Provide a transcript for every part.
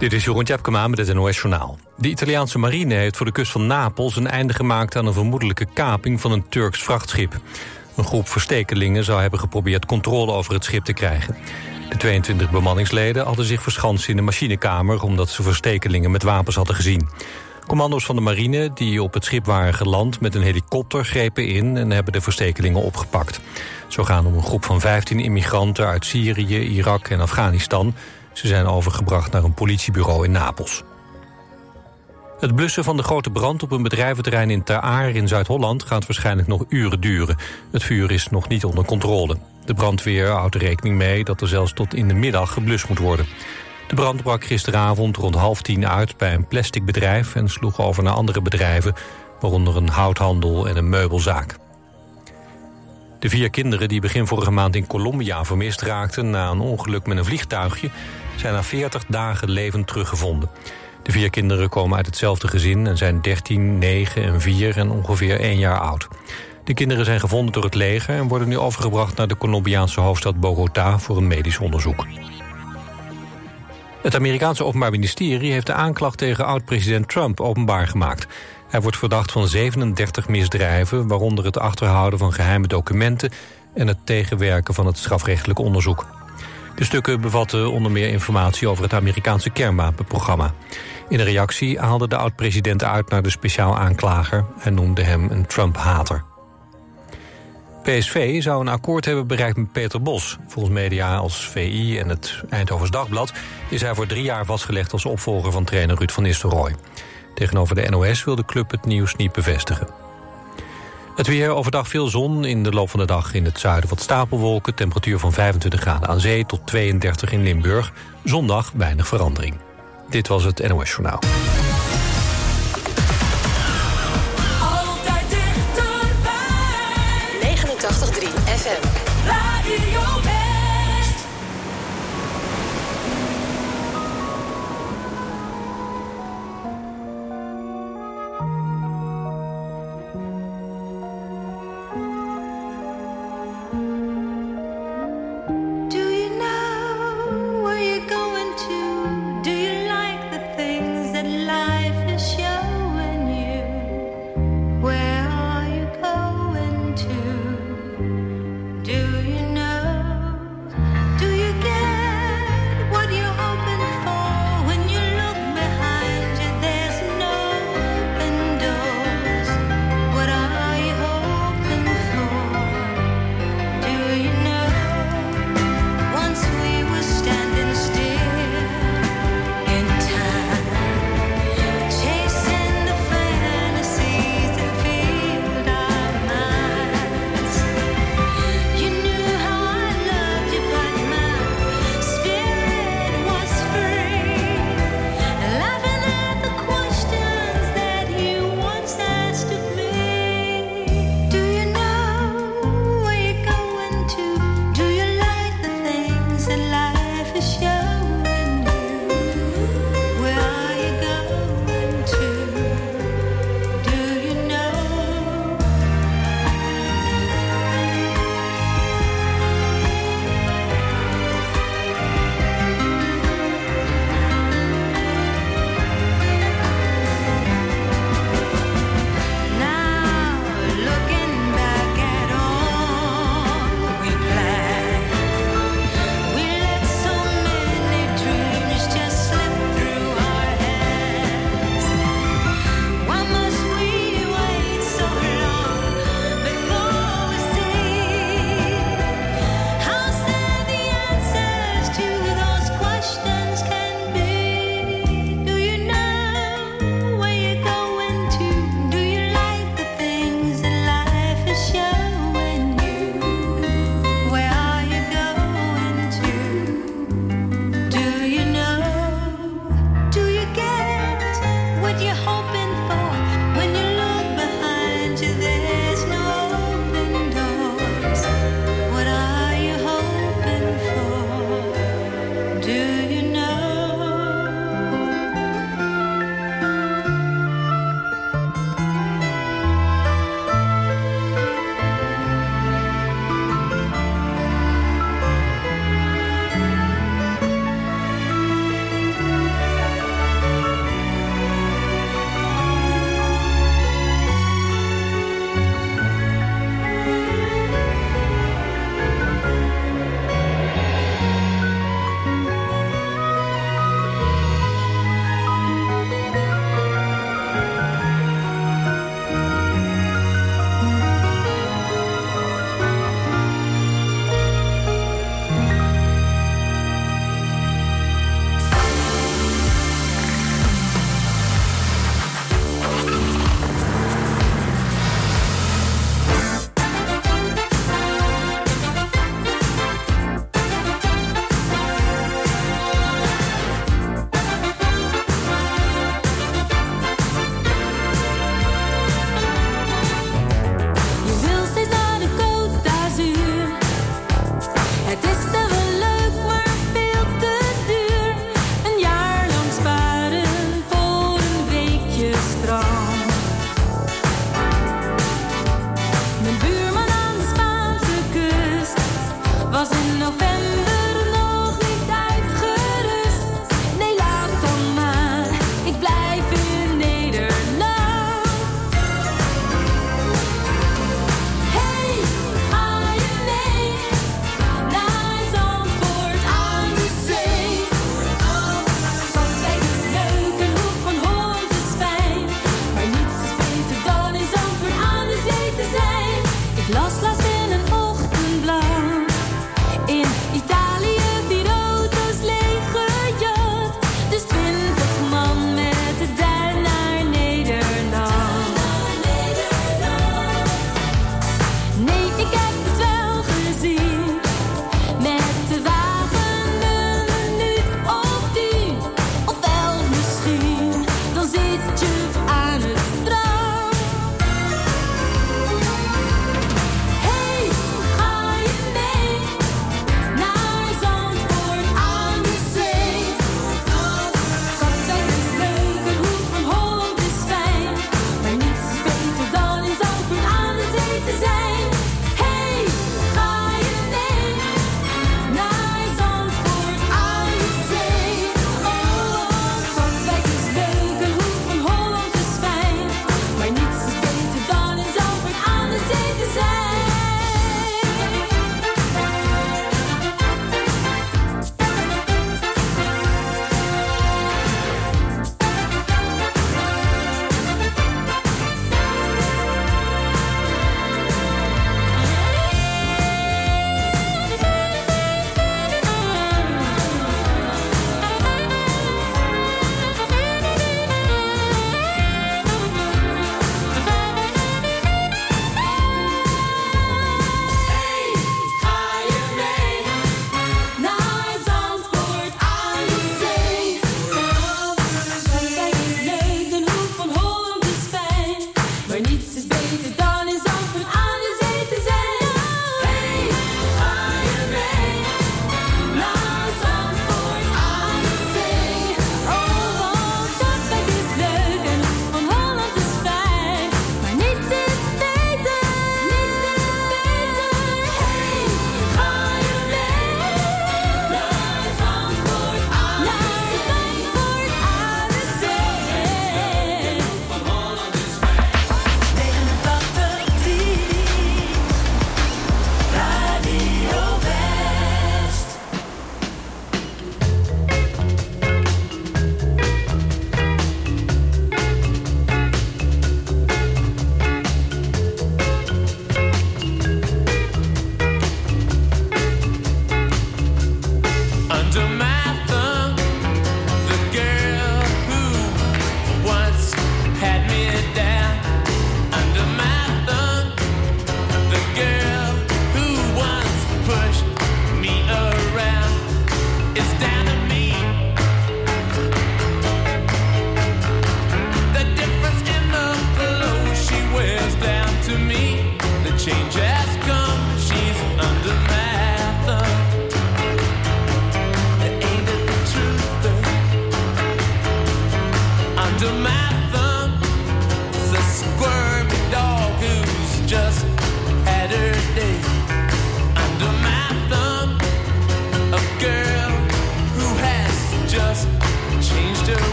Dit is Jeroen Tjepkema met het NOS Journaal. De Italiaanse marine heeft voor de kust van Napels een einde gemaakt... aan een vermoedelijke kaping van een Turks vrachtschip. Een groep verstekelingen zou hebben geprobeerd controle over het schip te krijgen. De 22 bemanningsleden hadden zich verschanst in de machinekamer... omdat ze verstekelingen met wapens hadden gezien. Commando's van de marine die op het schip waren geland met een helikopter grepen in en hebben de verstekelingen opgepakt. Zo gaan om een groep van 15 immigranten uit Syrië, Irak en Afghanistan. Ze zijn overgebracht naar een politiebureau in Napels. Het blussen van de grote brand op een bedrijventerrein in Ter in Zuid-Holland gaat waarschijnlijk nog uren duren. Het vuur is nog niet onder controle. De brandweer houdt er rekening mee dat er zelfs tot in de middag geblust moet worden. De brand brak gisteravond rond half tien uit bij een plasticbedrijf... en sloeg over naar andere bedrijven, waaronder een houthandel en een meubelzaak. De vier kinderen die begin vorige maand in Colombia vermist raakten... na een ongeluk met een vliegtuigje, zijn na 40 dagen levend teruggevonden. De vier kinderen komen uit hetzelfde gezin en zijn 13, 9 en 4 en ongeveer 1 jaar oud. De kinderen zijn gevonden door het leger en worden nu overgebracht naar de Colombiaanse hoofdstad Bogota voor een medisch onderzoek. Het Amerikaanse Openbaar Ministerie heeft de aanklacht tegen oud-president Trump openbaar gemaakt. Hij wordt verdacht van 37 misdrijven, waaronder het achterhouden van geheime documenten en het tegenwerken van het strafrechtelijk onderzoek. De stukken bevatten onder meer informatie over het Amerikaanse kernwapenprogramma. In een reactie haalde de oud-president uit naar de speciaal aanklager en noemde hem een Trump-hater. PSV zou een akkoord hebben bereikt met Peter Bos. Volgens media als VI en het Eindhovens Dagblad... is hij voor drie jaar vastgelegd als opvolger van trainer Ruud van Nistelrooy. Tegenover de NOS wil de club het nieuws niet bevestigen. Het weer overdag veel zon, in de loop van de dag in het zuiden wat stapelwolken... temperatuur van 25 graden aan zee tot 32 in Limburg. Zondag weinig verandering. Dit was het NOS Journaal.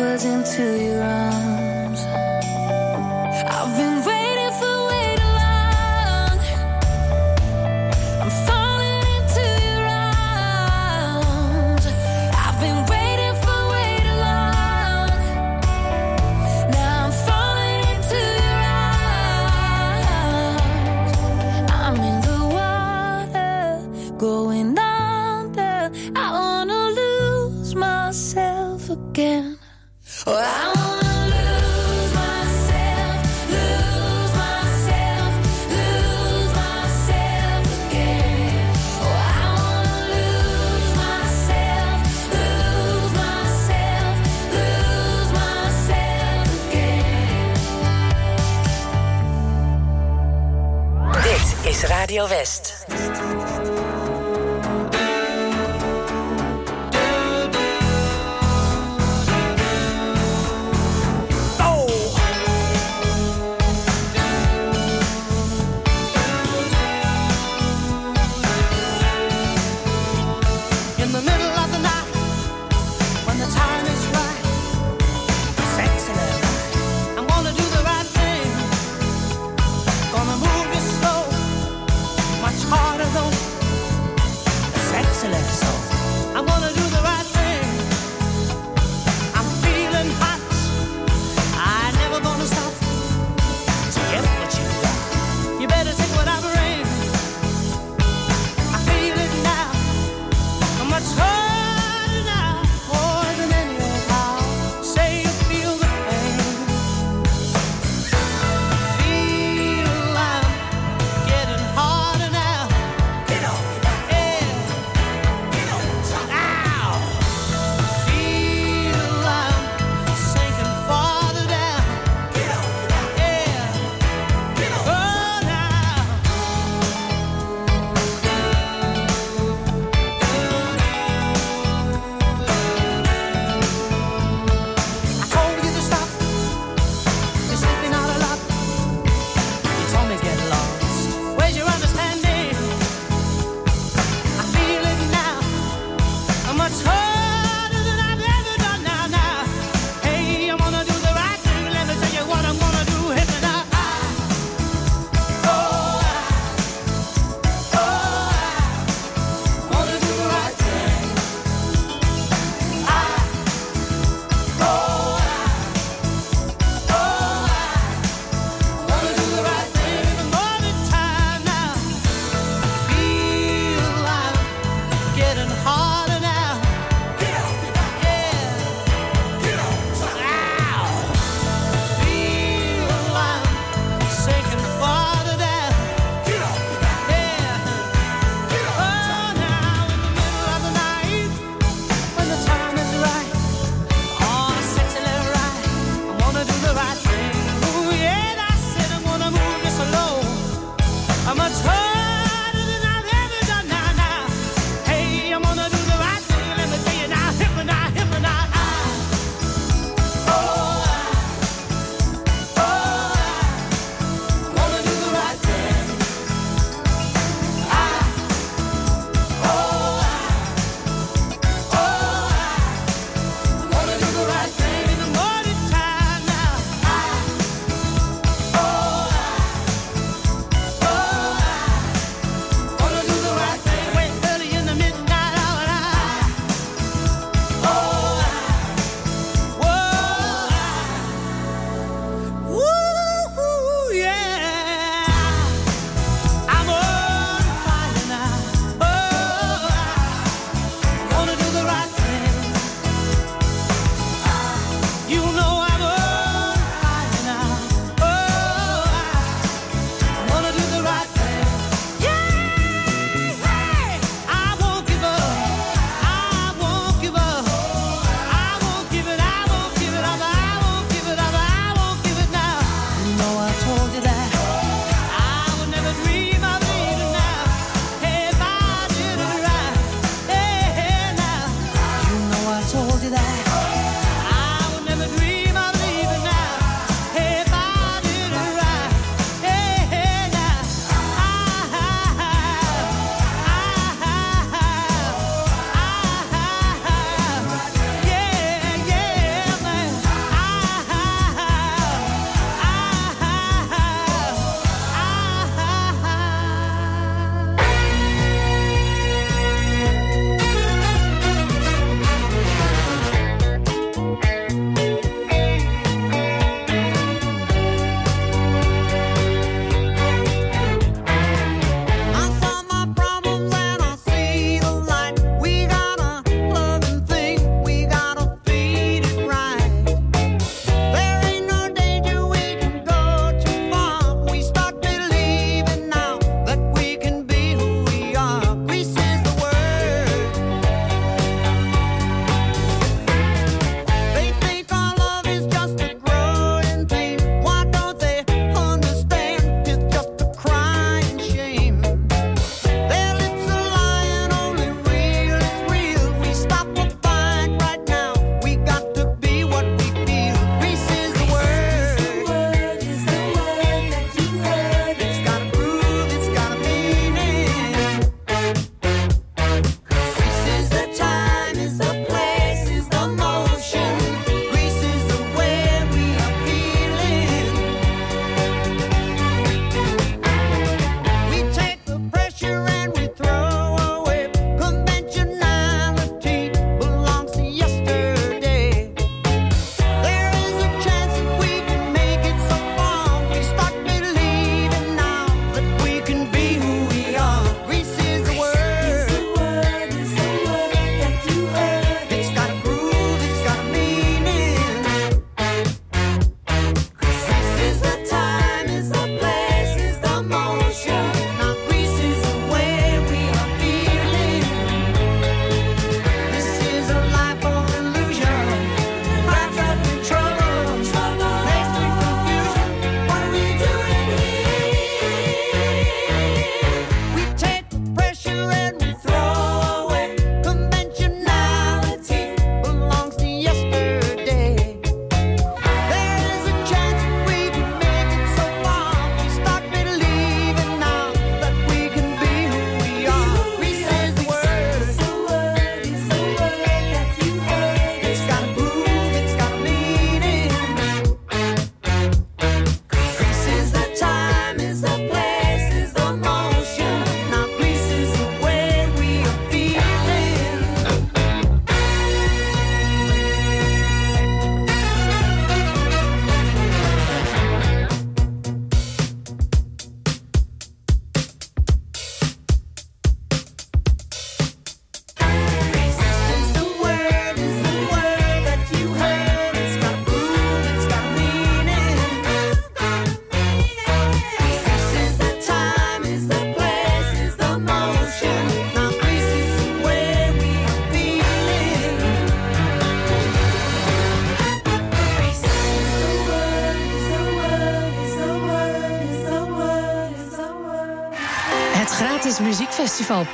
Backwards into your arms.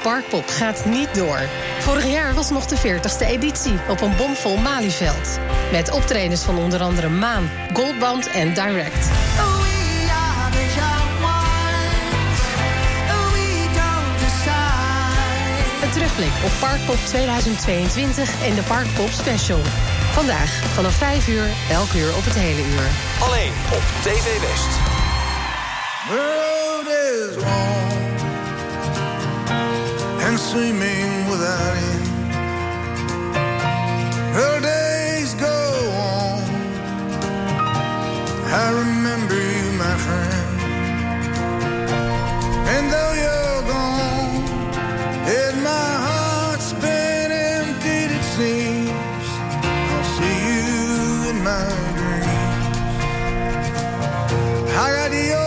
Parkpop gaat niet door. Vorig jaar was nog de 40e editie op een bomvol Malieveld. Met optredens van onder andere Maan, Goldband en Direct. Een terugblik op Parkpop 2022 en de Parkpop Special. Vandaag vanaf 5 uur, elk uur op het hele uur. Alleen op TV West. Is swimming without end. Her days go on. I remember you, my friend. And though you're gone, and my heart's been emptied, it seems. I'll see you in my dreams. I got your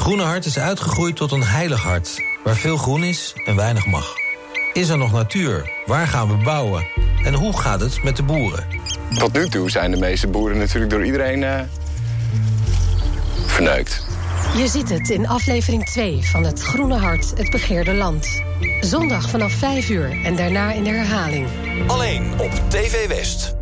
groene hart is uitgegroeid tot een heilig hart, waar veel groen is en weinig mag. Is er nog natuur? Waar gaan we bouwen? En hoe gaat het met de boeren? Tot nu toe zijn de meeste boeren natuurlijk door iedereen eh, verneukt. Je ziet het in aflevering 2 van Het Groene Hart, het begeerde land. Zondag vanaf 5 uur en daarna in de herhaling. Alleen op TV West.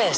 Naar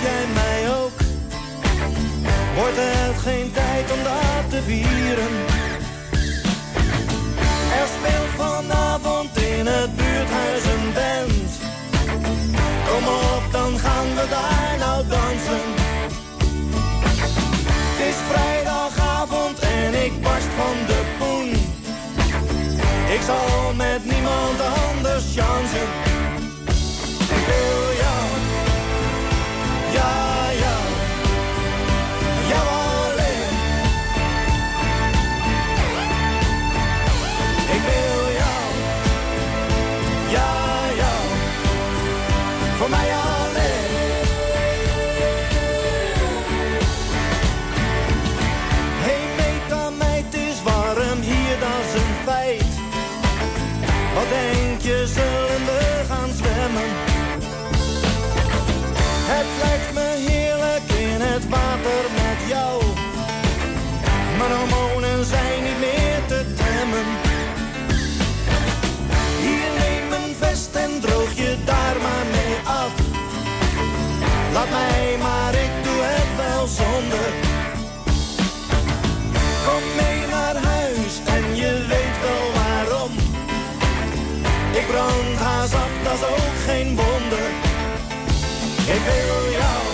jij mij ook? Wordt het geen tijd om dat te vieren? mij, maar ik doe het wel zonder. Kom mee naar huis en je weet wel waarom. Ik brand haast af, dat is ook geen wonder. Ik wil jou.